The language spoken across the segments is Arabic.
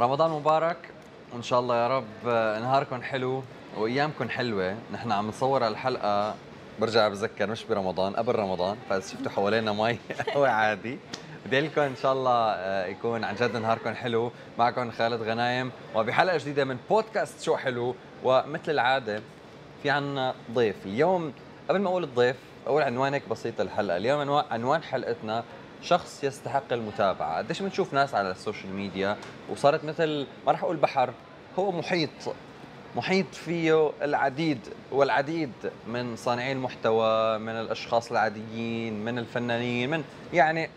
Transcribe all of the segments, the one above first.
رمضان مبارك وإن شاء الله يا رب نهاركم حلو وأيامكم حلوة. نحن عم نصور الحلقة برجع بتذكر مش برمضان قبل رمضان فإذا شفتوا حوالينا مي هو عادي. بدي لكم إن شاء الله آه، يكون عن جد نهاركم حلو. معكم خالد غنايم وبحلقة جديدة من بودكاست شو حلو. ومثل العادة في عنا ضيف. اليوم قبل ما أقول الضيف أقول عنوان هيك بسيط الحلقة. اليوم عنوان حلقتنا شخص يستحق المتابعة. قديش بنشوف ناس على السوشيال ميديا وصارت مثل ما راح أقول بحر هو محيط محيط فيه العديد والعديد من صانعي المحتوى من الأشخاص العاديين من الفنانين من يعني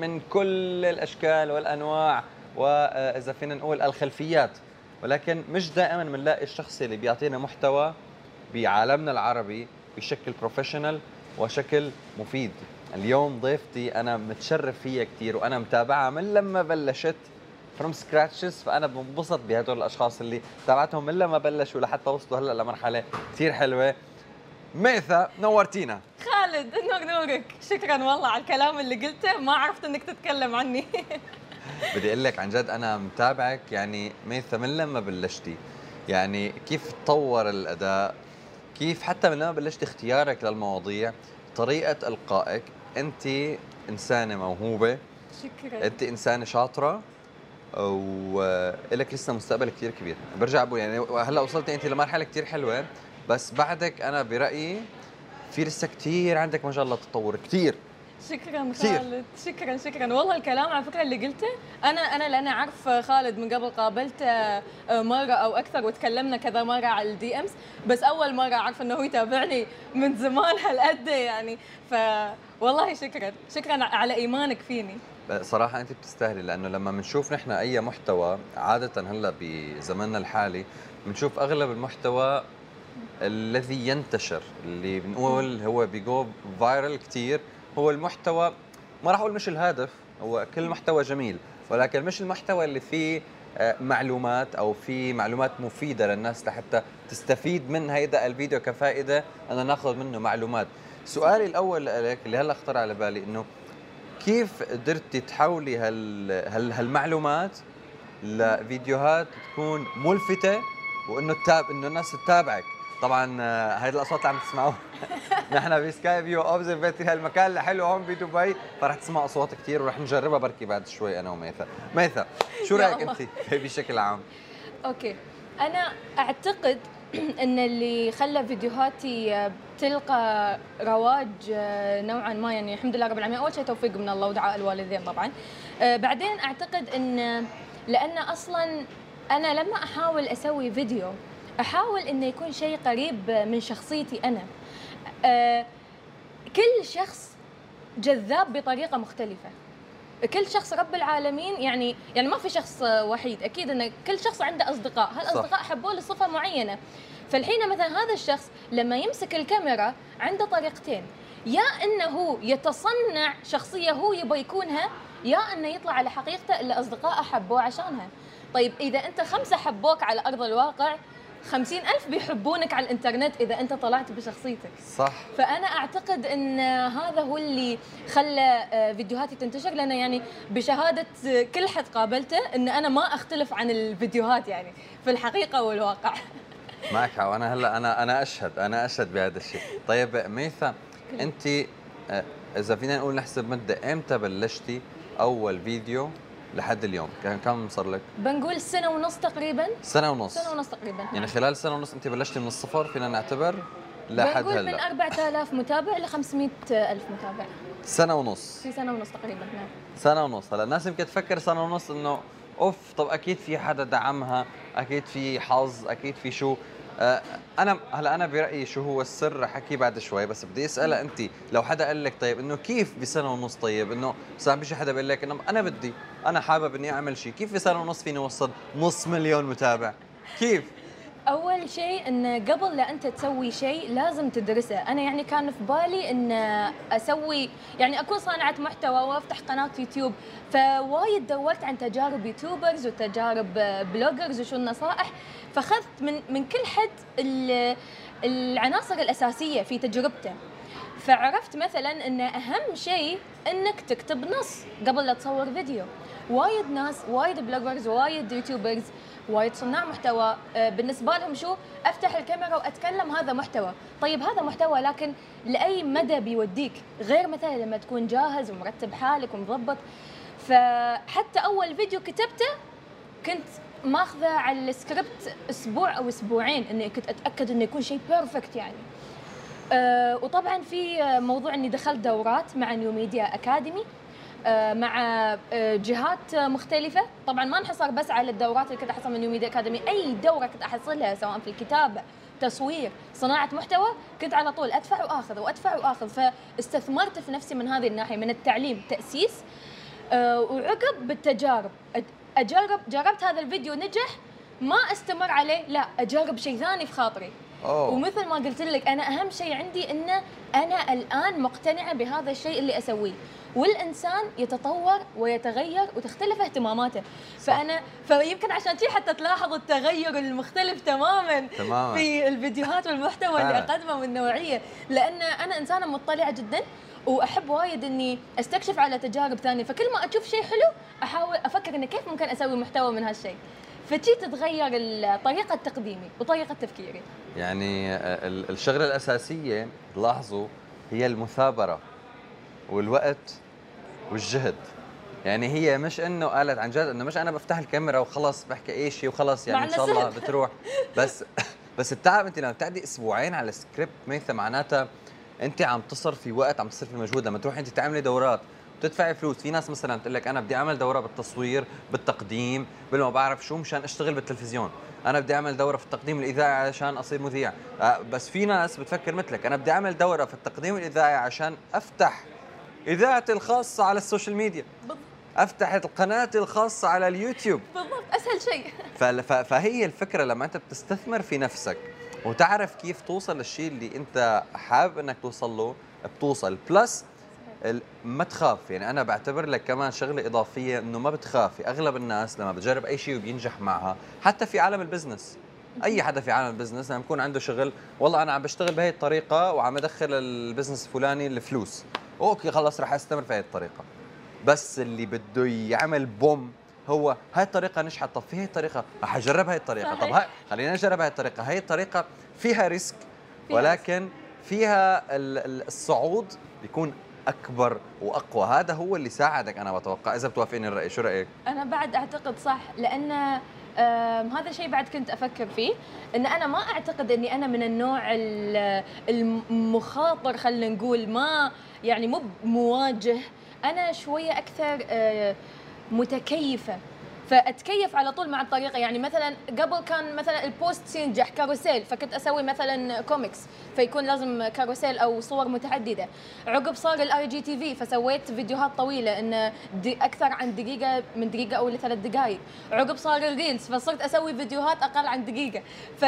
من كل الأشكال والأنواع واذا فينا نقول الخلفيات. ولكن مش دائما بنلاقي الشخص اللي بيعطينا محتوى بعالمنا العربي بشكل professional وشكل مفيد. اليوم ضيفتي أنا متشرف فيها كثير وأنا متابعها من لما بلشت from scratch فأنا بنبسط بهدول الأشخاص اللي تابعتهم من لما بلشوا لحتى وصلوا هلأ لمرحلة كثير حلوة. ميثا نورتينا. خالد نور نورك. شكرا والله على الكلام اللي قلته. ما عرفت إنك تتكلم عني. بدي أقول لك عن جد أنا متابعك يعني ميثا من لما بلشتي. يعني كيف تطور الأداء؟ كيف حتى من لما بلشت اختيارك للمواضيع؟ طريقة إلقائك انت إنسانة موهوبة. شكرا. انت إنسانة شاطرة ولك لسه مستقبل كثير كبير. برجع بقول يعني هلأ وصلتي انت لمرحلة كثير حلوة بس بعدك أنا برأيي في لسه كثير عندك مجال للتطور كثير شكرا. خالد. شكرا شكرا. والله الكلام على فكرة اللي قلته أنا أنا لأن أعرف خالد من قبل قابلته آه، مرة أو أكثر وتكلمنا كذا مرة على ال DMs بس أول مرة أعرف إنه هو يتابعني من زمان هالقد يعني. ف والله شكرا. شكرا على إيمانك فيني. صراحة أنت بتستاهلي لأنه لما بنشوف نحن أي محتوى عادة هلأ بزماننا الحالي بنشوف أغلب المحتوى الذي ينتشر اللي بنقول هو بيجو viral كثير هو المحتوى ما راح أقول مش الهدف هو كل محتوى جميل ولكن مش المحتوى اللي فيه آه، معلومات أو في معلومات مفيدة للناس لحتى تستفيد من هيدا الفيديو كفائدة أنا ناخذ منه معلومات. سؤالي الأول لك اللي هلأ خطر على بالي إنه كيف قدرتي تحولي هال هال هالمعلومات لفيديوهات تكون ملفتة وإنه تتاب إنه الناس تتابعك؟ طبعا آه، هاي الأصوات اللي عم تسمعوها. نحن ب Sky View Observatory هالمكان اللي حلو هون بدبي فرح تسمع أصوات كثير ورح نجربها بركي بعد شوي أنا وميثا. ميثا شو رأيك. أنت بشكل عام؟ Okay. أنا أعتقد إن اللي خلى فيديوهاتي آه، تلقى رواج آه، نوعا ما يعني الحمد لله رب العالمين. أول شيء توفيق من الله ودعاء الوالدين طبعا. آه، بعدين أعتقد إن لأن أصلا أنا لما أحاول أسوي فيديو أحاول إنه يكون شيء قريب من شخصيتي أنا. آه، كل شخص جذاب بطريقة مختلفة. كل شخص رب العالمين يعني يعني ما في شخص وحيد. أكيد إن كل شخص عنده أصدقاء. هالاصدقاء حبوه لصفة معينة؟ فالحين مثلا هذا الشخص لما يمسك الكاميرا عنده طريقتين. يا إنه يتصنع شخصية هو يبغى يكونها يا إنه يطلع على حقيقته اللي أصدقائه حبوه عشانها. طيب إذا أنت خمسة حبوك على أرض الواقع خمسين ألف بيحبونك على الإنترنت إذا أنت طلعت بشخصيتك. صح. فأنا أعتقد إن هذا هو اللي خلى آه، فيديوهاتي تنتشر لأن يعني بشهادة آه، كل حد قابلته إن أنا ما أختلف عن الفيديوهات يعني في الحقيقة والواقع. معك حق. وأنا هلأ أنا أنا أشهد أنا أشهد بهذا الشيء. طيب ميثا أنت آه، إذا فينا نقول نحسب مدة إمتى بلشتي أول فيديو؟ لحد اليوم. كان كم صار لك؟ بنقول سنة ونص تقريبا. سنة ونص. سنة ونص تقريبا يعني خلال سنة ونص أنت بلشتي من الصفر فينا نعتبر لحد بنقول من هلأ. 4000 متابع ل 500 ألف متابع. سنة ونص. في سنة ونص تقريبا نعم. سنة ونص. هلأ الناس يمكن تفكر سنة ونص إنه أوف طب أكيد في حدا دعمها أكيد في حظ أكيد في شو. أنا هلا أنا برأيي شو هو السر رح احكي بعد شوي بس بدي أسألها انت. لو حدا قال لك طيب إنه كيف بسنة ونص طيب؟ إنه مثلا بيجي حدا بيقول لك إنه أنا بدي أنا حابب إني أعمل شيء كيف بسنة ونص فيني أوصل نص مليون متابع؟ كيف؟ أول شيء إن قبل لا أنت تسوي شيء لازم تدرسه. أنا يعني كان في بالي إن أسوي يعني أكون صانعة محتوى وأفتح قناة يوتيوب. فوايد دورت عن تجارب YouTubers وتجارب bloggers وشو النصائح. فأخذت من من كل حد ال- العناصر الأساسية في تجربته. فعرفت مثلا إن أهم شيء إنك تكتب نص قبل لا تصور فيديو. وايد ناس وايد bloggers وايد YouTubers وايد صناع محتوى آه، بالنسبة لهم شو؟ أفتح الكاميرا وأتكلم هذا محتوى. طيب هذا محتوى لكن لأي مدى بيوديك؟ غير مثلا لما تكون جاهز ومرتب حالك ومضبط. فحتى أول فيديو كتبته كنت ماخذة على السكريبت أسبوع أو أسبوعين إني كنت أتأكد إنه يكون شيء perfect يعني. أه وطبعا في آه، موضوع إني دخلت دورات مع New Media Academy مع أه جهات مختلفة. طبعا ما انحصر بس على الدورات اللي كنت احصلها من New Media Academy أي دورة كنت أحصلها سواء في الكتابة تصوير صناعة محتوى كنت على طول أدفع وآخذ وأدفع وآخذ. فاستثمرت في نفسي من هذه الناحية من التعليم تأسيس. أه وعقب بالتجارب أجرب جربت هذا الفيديو نجح ما استمر عليه لا أجرب شيء ثاني في خاطري. أوه. ومثل ما قلت لك أنا أهم شيء عندي ان أنا الآن مقتنعة بهذا الشيء اللي أسويه. والإنسان يتطور ويتغير وتختلف اهتماماته. فأنا فيمكن عشان شي حتى تلاحظ التغير المختلف تماما تماما. في الفيديوهات والمحتوى اللي. أقدمه من نوعيه لأن أنا إنسانة مطلعة جدا وأحب وايد إني أستكشف على تجارب ثانية. فكل ما أشوف شيء حلو أحاول أفكر إنه كيف ممكن أسوي محتوى من هالشيء. فشي تتغير طريقه تقديمي وطريقة تفكيري. يعني آه، ال- الشغلة الأساسية لاحظوا هي المثابرة والوقت والجهد. يعني هي مش إنه قالت عن جد إنه مش أنا بفتح الكاميرا وخلص بحكي أي شيء وخلص يعني إن شاء الله. بتروح. بس بس التعب انت لما بتقعدي أسبوعين على السكريبت ميثا معناتها انت عم تصرفي وقت عم تصرفي مجهود. لما تروحي انت تعملي دورات وتدفعي فلوس. في ناس مثلا بتقول لك أنا بدي أعمل دورة بالتصوير بالتقديم بالما بعرف شو مشان أشتغل بالتلفزيون. أنا بدي أعمل دورة في التقديم الإذاعي عشان أصير مذيع. آه، بس في ناس بتفكر مثلك أنا بدي أعمل دورة في التقديم الإذاعي عشان أفتح إذاعتي الخاصة على ال social media. بالضبط. أفتح القناه الخاصة على اليوتيوب. بالضبط أسهل شيء. فهي الفكرة لما أنت بتستثمر في نفسك وتعرف كيف توصل للشيء اللي أنت حابب إنك توصل له بتوصل. Plus ما تخاف. يعني أنا بعتبر لك كمان شغلة إضافية إنه ما بتخافي. أغلب الناس لما بتجرب أي شيء وبينجح معها حتى في عالم ال business. أي حدا في عالم ال business لما يكون عنده شغل والله أنا عم بشتغل بهي الطريقة وعم ادخل ال business الفلاني الفلوس. okay خلص رح أستمر في هي الطريقة. بس اللي بده يعمل boom هو هاي الطريقة نجحت. طب في هي الطريقة؟ رح أجرب هاي الطريقة. طب. هاي خلينا نجرب هاي الطريقة. هاي الطريقة فيها risk فيها ولكن فيها ال- ال- الصعود بيكون أكبر وأقوى. هذا هو اللي ساعدك أنا بتوقع. إذا بتوافقني الرأي شو رأيك؟ أنا بعد أعتقد صح لأن هذا شيء بعد كنت أفكر فيه إن أنا ما أعتقد إني أنا من النوع ال- المخاطر خلينا نقول ما يعني مو مواجه. أنا شوية أكثر آه، متكيفة. فأتكيف على طول مع الطريقة. يعني مثلا قبل كان مثلا ال post ينجح carousel فكنت أسوي مثلا كوميكس فيكون لازم carousel أو صور متعدده عقب صار ال IGTV فسويت فيديوهات طويلة إن أكثر عن دقيقة من دقيقة أو لثلاث دقائق عقب صار ال Reels فصرت أسوي فيديوهات أقل عن دقيقة. ف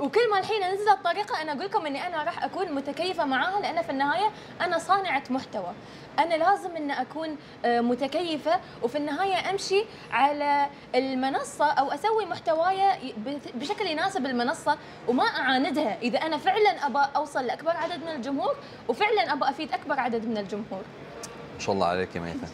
وكل ما الحين نزلت الطريقة أنا أقول لكم إني أنا راح أكون متكيفة معاها لأن في النهاية أنا صانعة محتوى. أنا لازم إن أكون آه، متكيفة وفي النهاية أمشي على المنصة أو أسوي محتوايا ي- بت- بشكل يناسب المنصة وما أعاندها. إذا أنا فعلا ابى أوصل لأكبر عدد من الجمهور وفعلا ابى أفيد أكبر عدد من الجمهور. ما شاء الله عليك يا ميثا.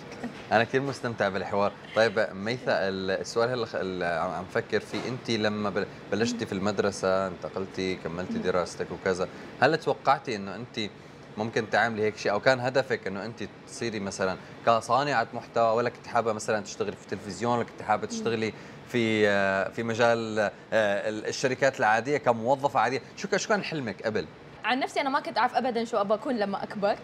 أنا كثير مستمتع بالحوار. طيب ميثا ال- السؤال اللي عم فكر فيه أنت لما بل- بلشتي في المدرسة انتقلتي كملتي دراستك وكذا هل توقعتي إنه أنت ممكن تعملي هيك شيء أو كان هدفك إنه انت تصيري مثلا كصانعة محتوى ولا كنت حابة مثلا تشتغلي في التلفزيون ولا كنت حابة تشتغلي في آه، في مجال آه، الشركات العادية كموظفة عادية؟ شو كان شو كان حلمك قبل؟ عن نفسي أنا ما كنت أعرف ابدا شو ابى أكون لما أكبر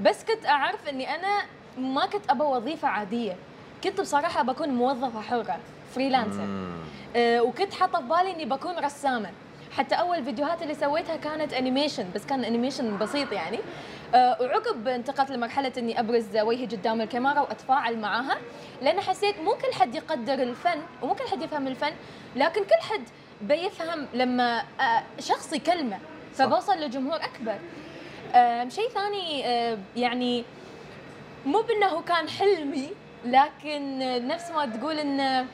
بس كنت أعرف إني أنا ما كنت ابى وظيفة عادية. كنت بصراحة بكون موظفة حرة freelancer. آه، وكنت حاطة في بالي إني بكون رسامه حتى أول فيديوهات اللي سويتها كانت animation بس كان animation بسيط يعني آه، وعقب انتقلت لمرحلة إني أبرز وجهي قدام الكاميرا وأتفاعل معاها لأن حسيت مو كل حد يقدر الفن ومو كل حد يفهم الفن لكن كل حد بيفهم لما آه، شخص يكلمه. فبوصل لجمهور أكبر آم، شيء ثاني آه، يعني مو بأنه كان حلمي لكن آه، نفس ما تقول ان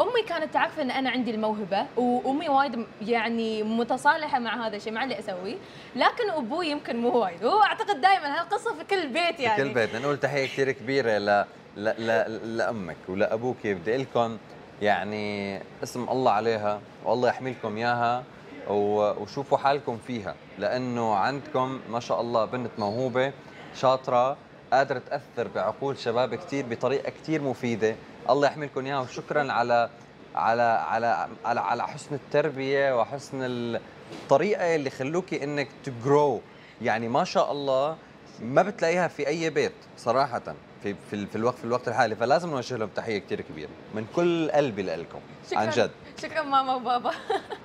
أمي كانت تعرف إن أنا عندي الموهبة وأمي وايد يعني متصالحة مع هذا الشيء مع اللي أسويه. لكن أبوي يمكن مو وايد. هو أعتقد دائما هالقصة في كل بيت يعني. في كل بيت نقول تحية كثير كبيرة ل... ل... لأمك ولأبوك بدي لكم يعني اسم الله عليها والله يحملكم إياها وشوفوا حالكم فيها. لأنه عندكم ما شاء الله بنت موهوبة شاطرة قادرة تأثر بعقول شباب كثير بطريقة كثير مفيدة. الله يحملكم اياها وشكرا على على على على على حسن التربية وحسن الطريقة اللي خلوكي إنك تجرو يعني ما شاء الله ما بتلاقيها في أي بيت صراحة في في, في الوقت في الوقت الحالي. فلازم نوجه لهم تحية كثير كبيرة من كل قلبي لكم عن جد. شكرا ماما وبابا.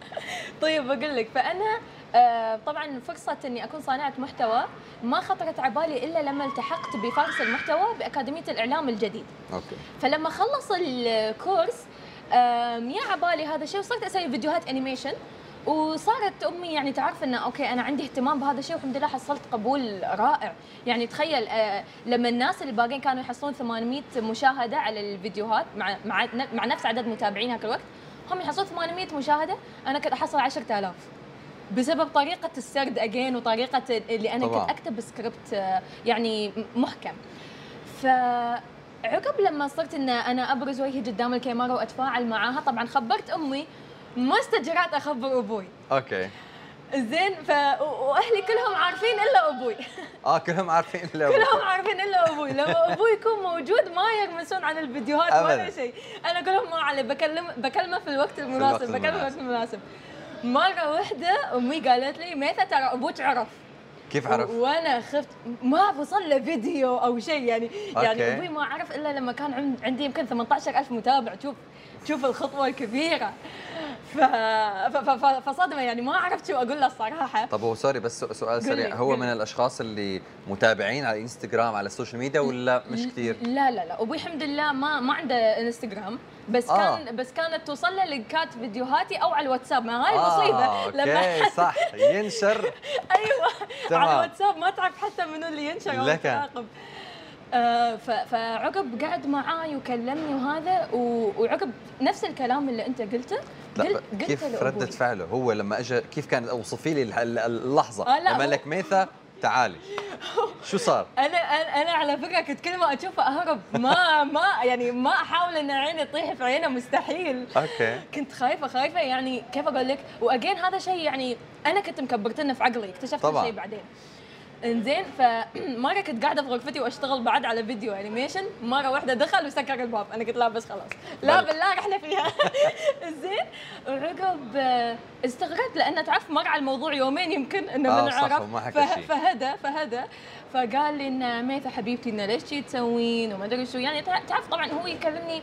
طيب بقول لك فأنا طبعا فكرة إني أكون صانعة محتوى. ما خطرت على بالي إلا لما التحقت بفارس المحتوى بأكاديمية الإعلام الجديد. okay. فلما خلص ال course يا عبالي هذا الشيء وصرت أسوي فيديوهات animation وصارت أمي يعني تعرف إنه okay أنا عندي اهتمام بهذا الشيء والحمد لله حصلت قبول رائع. يعني تخيل آه لما الناس اللي باقين كانوا يحصلون 800 مشاهدة على الفيديوهات مع مع مع نفس عدد متابعين هاك الوقت هم يحصلون 800 مشاهدة أنا كنت أحصل 10000 بسبب طريقة السرد again وطريقة اللي أنا طبعا. كنت أكتب سكريبت آه، يعني محكم. ف عقب لما صرت إن أنا أبرز وجهي قدام الكاميرا وأتفاعل معاها طبعا خبرت أمي ما استجرأت أخبر أبوي. okay. زين ف وأهلي كلهم عارفين إلا أبوي. آه كلهم عارفين إلا أبوي كلهم عارفين إلا أبوي. لما أبوي يكون موجود ما يرمسون عن الفيديوهات ولا شيء. أنا كلهم ما علي بكلم بكلمه في الوقت المناسب بكلمه في الوقت المناسب. مرة واحدة أمي قالت لي ميثا ترى أبوك عرف كيف عرف؟ وأنا خفت ما وصل له فيديو أو شيء يعني okay. يعني أبوي ما عرف إلا لما كان عندي يمكن 18000 متابع شوف شوف الخطوة الكبيرة ف... فصدمه يعني ما عرفت شو أقول له الصراحة. طب هو sorry بس سؤال سريع. هو من الأشخاص اللي متابعين على انستغرام على ال social media ولا مش كثير؟ لا لا لا. أبوي الحمد لله ما ما عنده انستغرام بس آه. كان بس كانت توصل له لينكات فيديوهاتي أو على الواتساب. ما هاي المصيبه آه. لما صح. ينشر. أيوه. تمام. على الواتساب ما تعرف حتى منو اللي ينشر يتراقب آه فعقب قعد معاي وكلمني وهذا وعقب نفس الكلام اللي أنت قلته. لا كيف ردة فعله؟ هو لما اجى كيف كان أوصفي لي اللحظة؟ آه لما لك ميثا تعالي. شو صار؟ أنا أنا على فكرة كنت كل ما أشوفه أهرب. ما ما يعني ما أحاول إن عيني تطيح في عينه مستحيل. أوكي. كنت خايفه خايفة يعني كيف أقول لك؟ وأجين هذا شيء يعني أنا كنت مكبرتنه في عقلي اكتشفت هالشيء بعدين. انزين فمره كنت قاعدة في غرفتي وأشتغل بعد على فيديو animation مرة واحدة دخل وسكر الباب. أنا قلت لا بس خلاص. لا بالله رحنا فيها. زين وعقب استغربت لأنه تعرف مر على الموضوع يومين يمكن إنه آه من عرف. فهدى فهدى. فقال لي إن ميثا حبيبتي انه ليش تسوين وما أدري شو. يعني تعرف طبعا هو يكلمني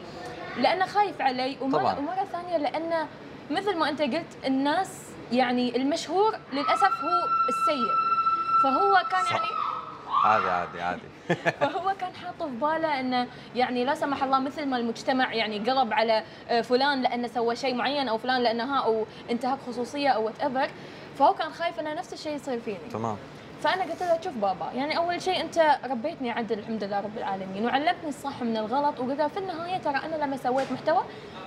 لأنه خايف علي ومرة, ومرة ثانية لأنه مثل ما أنت قلت الناس يعني المشهور للأسف هو السيء. فهو كان يعني عادي عادي عادي. فهو كان حاطه في باله إنه يعني لا سمح الله مثل ما المجتمع يعني قلب على آه، فلان لأنه سوى شيء معين أو فلان لأنه ها أو انتهك خصوصية أو whatever فهو كان خايف إنه نفس الشيء يصير فيني. تمام. فأنا قلت له شوف بابا يعني أول شيء أنت ربيتني عدل الحمد لله رب العالمين وعلمتني الصح من الغلط وقلت له في النهاية ترى أنا لما سويت محتوى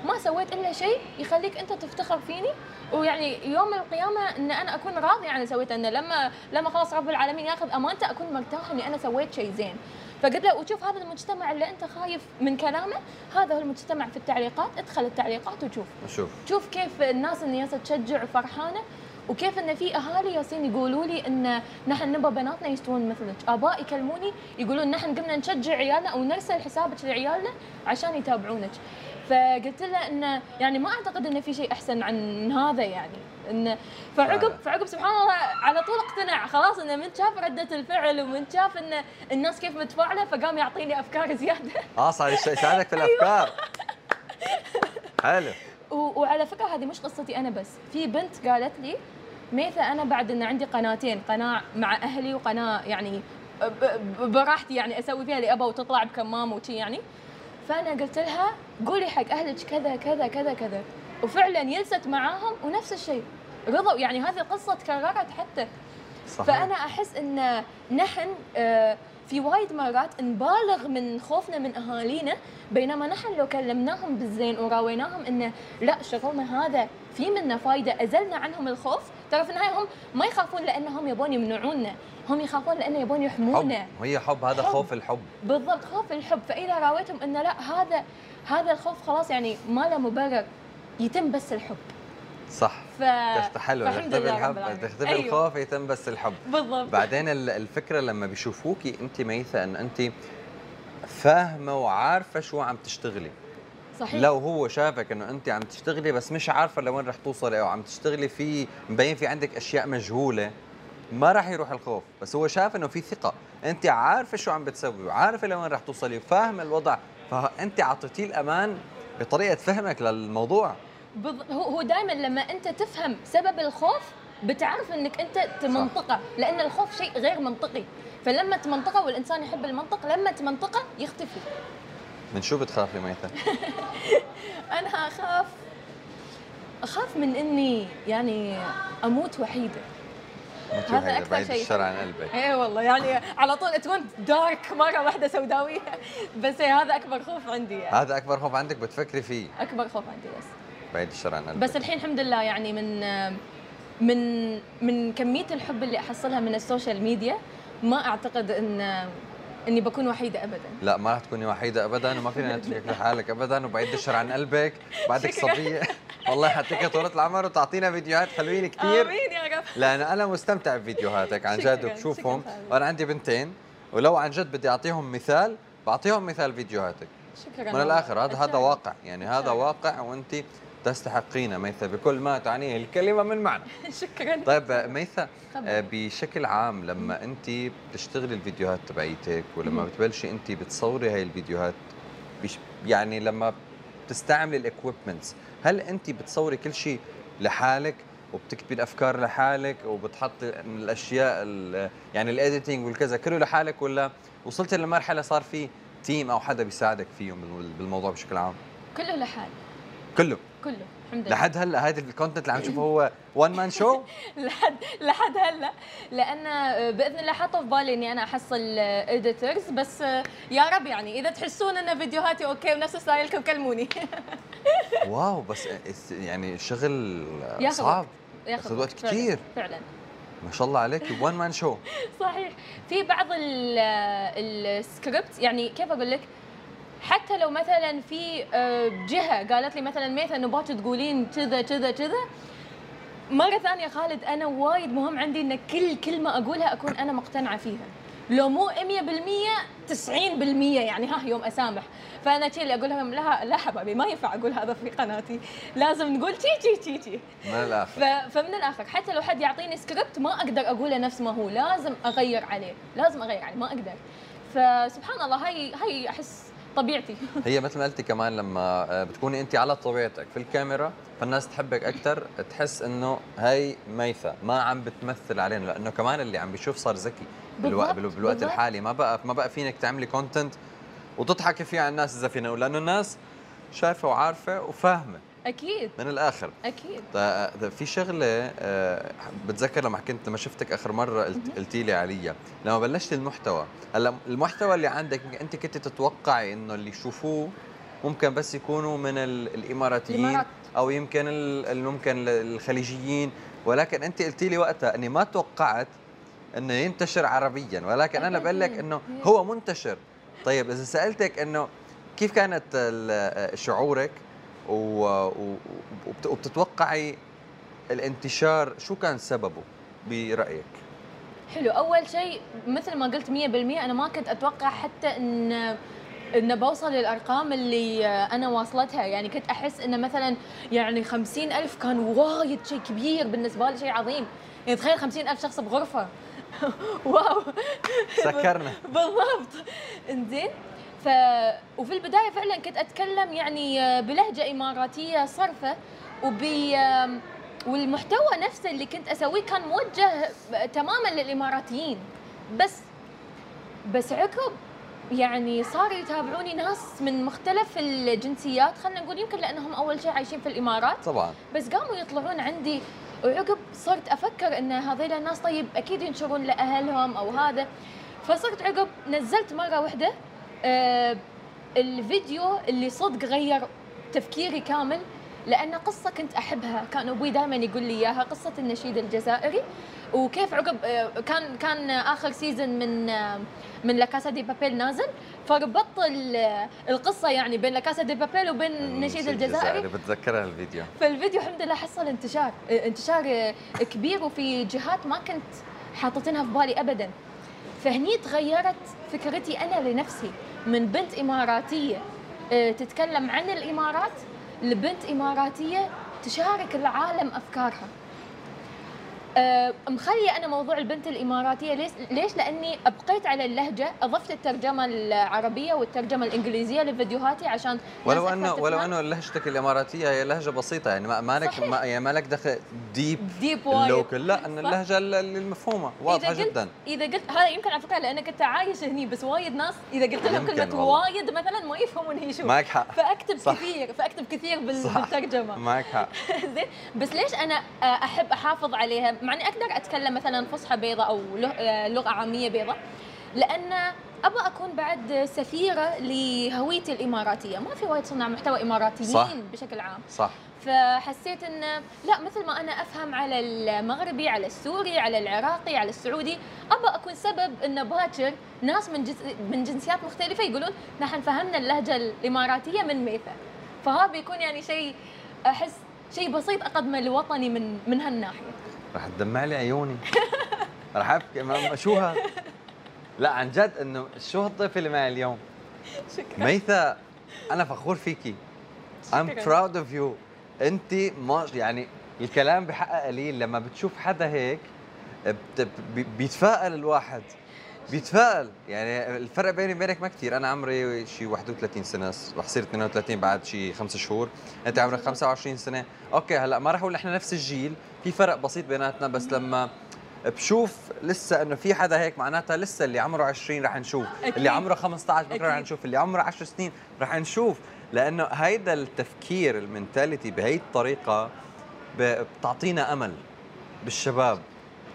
ما سويت إلا شيء يخليك أنت تفتخر فيني ويعني يوم القيامة إن أنا أكون راضي عن اللي سويته انه لما لما خلاص رب العالمين ياخذ أمانته أكون مرتاح إني أنا سويت شيء زين. فقلت له وشوف هذا المجتمع اللي أنت خايف من كلامه هذا هو المجتمع في التعليقات ادخل التعليقات وشوف. شوف شوف كيف الناس اللي تشجع وفرحانة وكيف إن في أهالي ياسين يقولوا لي إن نحن نبغى بناتنا يستوون مثلك، آباء يكلموني يقولون نحن قمنا نشجع عيالنا أو نرسل حسابك لعيالنا عشان يتابعونك. فقلت له انه يعني ما أعتقد انه في شيء أحسن عن هذا يعني. انه فعقب فعقب سبحان الله على طول اقتنع. خلاص انه من شاف ردة الفعل ومن شاف ان الناس كيف متفاعلة فقام يعطيني أفكار زيادة. آه صار يساعدك في الأفكار. حلو. وعلى فكرة هذه مش قصتي أنا بس. في بنت قالت لي ميثا أنا بعد إن عندي قناتين قناة مع أهلي وقناة يعني براحتي يعني أسوي فيها اللي ابى وتطلع بكمام وشي يعني. فأنا قلت لها قولي حق أهلك كذا كذا كذا كذا. وفعلا يلست معاهم ونفس الشيء. رضوا يعني هذه القصة تكررت حتى. صحيح. فأنا أحس إن نحن آه، في وايد مرات نبالغ من خوفنا من أهالينا بينما نحن لو كلمناهم بالزين وراويناهم انه لا شغلنا هذا في منه فايدة أزلنا عنهم الخوف ترى في النهاية هم ما يخافون لأنهم يبون يمنعونا. هم يخافون لأنه يبون يحمونا. حب. وهي حب هذا حب. خوف الحب. بالضبط خوف الحب. فإذا راويتهم إنه لا هذا هذا الخوف خلاص يعني ما له مبرر يتم بس الحب. صح. ف حلو فالحمد تختبي لله رب الحب. تختبي أيوه. الخوف يتم بس الحب. بالضبط. بعدين ال- الفكرة لما بيشوفوكي انت ميثه إن انت فاهمة وعارفة شو عم تشتغلي. صحيح. لو هو شافك إنه أنت عم تشتغلي بس مش عارفة لوين رح توصلي أو عم تشتغلي في مبين في عندك أشياء مجهولة ما راح يروح الخوف. بس هو شاف إنه في ثقة. أنت عارفة شو عم بتسوي وعارفة لوين رح توصلي وفاهمه الوضع. فأنت اعطيتيه الأمان بطريقة فهمك للموضوع. هو هو دائما لما أنت تفهم سبب الخوف بتعرف إنك أنت تمنطقة. لأن الخوف شيء غير منطقي. فلما تمنطقة والإنسان يحب المنطق لما تمنطقة يختفي. من شو بتخافي ميثه أنا أخاف أخاف من إني يعني أموت وحيدة. متى هذا أكثر بعيد شيء. الشر عن قلبك. اي والله يعني على طول تكون dark مرة واحدة سوداوية. بس إيه، هذا أكبر خوف عندي. يعني. هذا أكبر خوف عندك بتفكري فيه. أكبر خوف عندي بس. بعيد الشر عن قلبك. بس الحين الحمد لله يعني من من من كمية الحب اللي أحصلها من ال social media ما أعتقد إن إني بكون وحيدة ابدا لا ما رح تكوني وحيدة ابدا وما فينا نتركك لحالك ابدا وبعيد الشر عن قلبك بعدك شكراً. صبية والله حتيك طولة العمر وتعطينا فيديوهات حلوين كثير آمين يا رب لأن أنا مستمتع بفيديوهاتك عن جد وبشوفهم. وأنا عندي بنتين ولو عن جد بدي أعطيهم مثال بعطيهم مثال فيديوهاتك شكرا من. الآخر هذا هذا. واقع يعني هذا. واقع وانت تستحقين ميثا بكل ما تعنيه الكلمة من معنى. شكرا. طيب ميثا. آه، بشكل عام لما أنت بتشتغلي الفيديوهات تبعيتك ولما. بتبلشي أنت بتصوري هاي الفيديوهات يعني لما بتستعملي ال equipments هل أنت بتصوري كل شيء لحالك وبتكتبي الأفكار لحالك وبتحطي الأشياء ال- يعني ال editing والكذا كله لحالك ولا وصلتي لمرحله صار في team أو حدا بيساعدك فيهم بالمو- بالموضوع بشكل عام؟ كله لحال. كله. كله الحمد لله. لحد هلا هذا ال content اللي عم نشوفه هو one man show لحد لحد هلا. لأن بإذن الله حاطه في بالي إني أنا أحصل editors بس يا رب يعني إذا تحسون إن فيديوهاتي okay ونفس style كم كلموني. wow بس يعني شغل ياخذ صعب. ياخذ وقت كتير. فعلا. ما شاء الله عليك one man show صحيح. في بعض ال- السكريبت يعني كيف أقول لك؟ حتى لو مثلا في آه، جهة قالت لي مثلا ميثا إنه باكر تقولين كذا كذا كذا. مرة ثانية خالد أنا وايد مهم عندي إن كل كلمة أقولها أكون أنا مقتنعة فيها. لو مو 100% 90% يعني ها يوم أسامح. فأنا شي اللي أقول لهم لا لا حبايبي ما ينفع أقول هذا في قناتي. لازم نقول تي تي تي تي من الآخر فمن الآخر حتى لو حد يعطيني سكريبت ما أقدر اقوله نفس ما هو. لازم أغير عليه. لازم أغير عليه ما أقدر. فسبحان الله هاي هاي أحس طبيعتي. هي مثل ما قلتي كمان لما آه، بتكوني انت على طبيعتك في الكاميرا فالناس تحبك أكثر تحس إنه هاي ميثا ما عم بتمثل علينا لأنه كمان اللي عم بيشوف صار ذكي بالوقت بالوقت. الحالي. ما بقى ما بقى فينك تعملي كونتنت وتضحكي فيه على الناس إذا فينا. لأنه الناس شايفة وعارفة وفاهمة. أكيد. من الآخر. أكيد. طيب، في شغلة آه، بتذكر لما كنت لما شفتك آخر مرة قلت قلتي لي عليها لما بلشت المحتوى. هلأ المحتوى اللي عندك أنت كنت تتوقعي إنه اللي يشوفوه ممكن بس يكونوا من ال- الإماراتيين الإمارات. أو يمكن ممكن الخليجيين. ولكن أنت قلتي لي وقتها إني ما توقعت إنه ينتشر عربيا. ولكن أنا بقول لك. إنه هو منتشر. طيب إذا سألتك إنه كيف كانت ال- شعورك وبتتوقعي الانتشار شو كان سببه برأيك؟ حلو أول شيء مثل ما قلت 100% أنا ما كنت أتوقع حتى إن إن بوصل للارقام اللي أنا واصلتها. يعني كنت أحس إن مثلا يعني خمسين ألف كان وايد شيء كبير بالنسبة لي شيء عظيم. يعني تخيل خمسين ألف شخص بغرفة. واو. سكرنا. بالضبط. إنزين ف وفي البداية فعلا كنت أتكلم يعني بلهجة إماراتية صرفة وب والمحتوى نفسه اللي كنت أسويه كان موجه تماما للإماراتيين. بس بس عقب يعني صاروا يتابعوني ناس من مختلف الجنسيات خلينا نقول يمكن لأنهم أول شيء عايشين في الإمارات. طبعا. بس قاموا يطلعون عندي وعقب صرت أفكر إن هذيل الناس طيب أكيد ينشرون لأهلهم أو هذا. فصرت عقب نزلت مرة واحدة آه الفيديو اللي صدق غير تفكيري كامل لأن قصة كنت أحبها. كان أبوي دائما يقول لي إياها قصة النشيد الجزائري. وكيف عقب آه، كان كان آخر season من آه، من La Casa de Papel نازل. فربطت ال- القصة يعني بين La Casa de Papel وبين النشيد الجزائري. بتذكرها الفيديو. فالفيديو الحمد لله حصل انتشار آه، انتشار آه، كبير. وفي جهات ما كنت حاطتينها في بالي ابدا. فهني تغيرت فكرتي أنا لنفسي. من بنت إماراتية آه، تتكلم عن الإمارات لبنت إماراتية تشارك العالم أفكارها. مخليه أنا موضوع البنت الإماراتية ليش ليش لأني أبقيت على اللهجة أضفت الترجمة العربية والترجمة الإنجليزية لفيديوهاتي عشان ولو أنه ولو. أنه لهجتك الإماراتية هي لهجة بسيطة يعني ما مالك. ما يعني مالك دخل ديب ديب وايد ال local لا أن. اللهجة ال- المفهومة واضحة إذا قلت- جدا إذا قلت هذا يمكن على فكرة لأن كنت عايش هني بس وايد ناس إذا قلت لهم كلمة. وايد مثلا ما يفهمون هي شو معك حق فأكتب صح. كثير فأكتب كثير بال-. بالترجمة معك حق زين بس ليش أنا آه، أحب أحافظ عليها مع اني أقدر أتكلم مثلا فصحى بيضاء أو آه، لغة عامية بيضاء لأن ابى أكون بعد سفيرة لهويتي الإماراتية. ما في وايد صناع محتوى اماراتيين صح. بشكل عام. صح. فحسيت إن لا مثل ما أنا أفهم على المغربي على السوري على العراقي على السعودي ابى أكون سبب إن باكر ناس من جنس من جنسيات مختلفة يقولون نحن فهمنا اللهجة الإماراتية من ميثا. فهذا بيكون يعني شيء أحس شيء بسيط أقدمه لوطني من من هالناحية. رح تدمع لي عيوني. رح أبكي ما- شو ها؟ لا عن جد إنه شو هالضيف اللي معي اليوم؟ شكرا. ميثا أنا فخور فيكي. I'm proud of you. أنت ما يعني الكلام بحقها قليل. لما بتشوف حدا هيك بيتفائل الواحد. بيتفائل. يعني الفرق بيني وبينك ما كثير أنا عمري شي 31 سنة رح صير 32 بعد شي خمس شهور. أنت عمرك 25 سنة. أوكي هلأ ما رح أقول إحنا نفس الجيل. في فرق بسيط بيناتنا بس لما بشوف لسه إنه في حدا هيك معناتها لسه اللي عمره 20 رح نشوف أكيد. اللي عمره 15 بكرة رح. نشوف اللي عمره 10 سنين رح نشوف. لأنه هيدا التفكير ال mentality بهي الطريقة بتعطينا أمل بالشباب.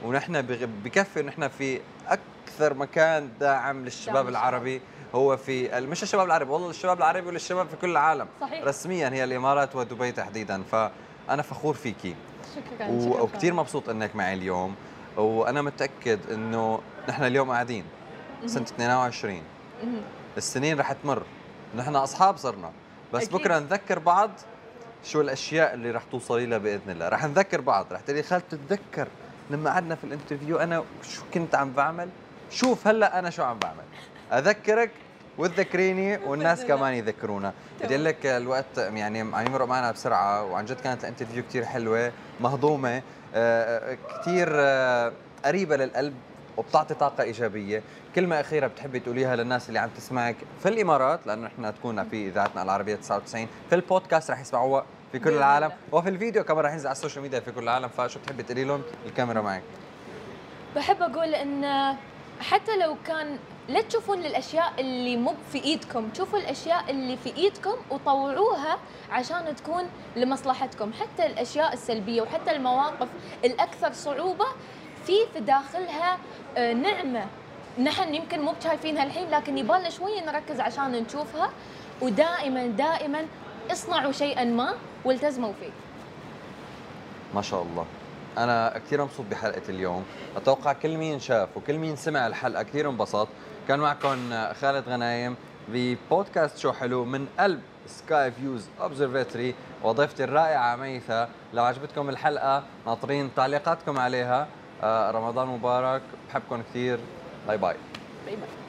ونحن بكفي نحن في أكثر مكان داعم للشباب العربي. هو في مش الشباب العربي والله الشباب العربي وللشباب في كل العالم. صحيح. رسميا هي الإمارات ودبي تحديدا. فأنا فخور فيكي. شكرا شكراً. وكثير مبسوط إنك معي اليوم وأنا متأكد إنه نحن اليوم قاعدين سنة 22 مهم. السنين رح تمر. نحن أصحاب صرنا. بس أكيد. بكرة نذكر بعض شو الأشياء اللي رح توصلي لها بإذن الله. رح نذكر بعض. رح تقولي خالد تتذكر لما قعدنا في الانترفيو أنا شو كنت عم بعمل؟ شوف هلأ أنا شو عم بعمل. أذكرك وتذكريني والناس. كمان يذكرونا. بدي أقول لك الوقت يعني عم يمرق معنا بسرعة وعن جد كانت ال interview كثير حلوة. مهضومة كثير قريبة للقلب وبتعطي طاقة إيجابية. كلمة أخيرة بتحبي تقوليها للناس اللي عم تسمعك في الإمارات لأنه إحنا تكون في إذاعتنا العربية 99 في البودكاست رح يسمعوها في كل العالم. وفي الفيديو كمان رح ينزل على ال social media في كل العالم. فشو بتحبي تقولي لهم؟ الكاميرا معك. بحب أقول إن حتى لو كان لا تشوفون الأشياء اللي مو في إيدكم. تشوفوا الأشياء اللي في إيدكم وطوعوها عشان تكون لمصلحتكم. حتى الأشياء السلبية وحتى المواقف الأكثر صعوبة في في داخلها آه، نعمة. نحن يمكن مو شايفينها الحين لكن يبالنا شوية نركز عشان نشوفها. ودائما دائما اصنعوا شيئا ما والتزموا فيه. ما شاء الله. أنا كثير مبسوط بحلقة اليوم. أتوقع كل مين شاف وكل مين سمع الحلقة كثير انبسط. كان معكم خالد غنايم ببودكاست شو حلو من قلب Sky Views Observatory وضيفتي الرائعة ميثا. لو عجبتكم الحلقة ناطرين تعليقاتكم عليها. آه، رمضان مبارك. بحبكم كثير. باي باي. باي باي.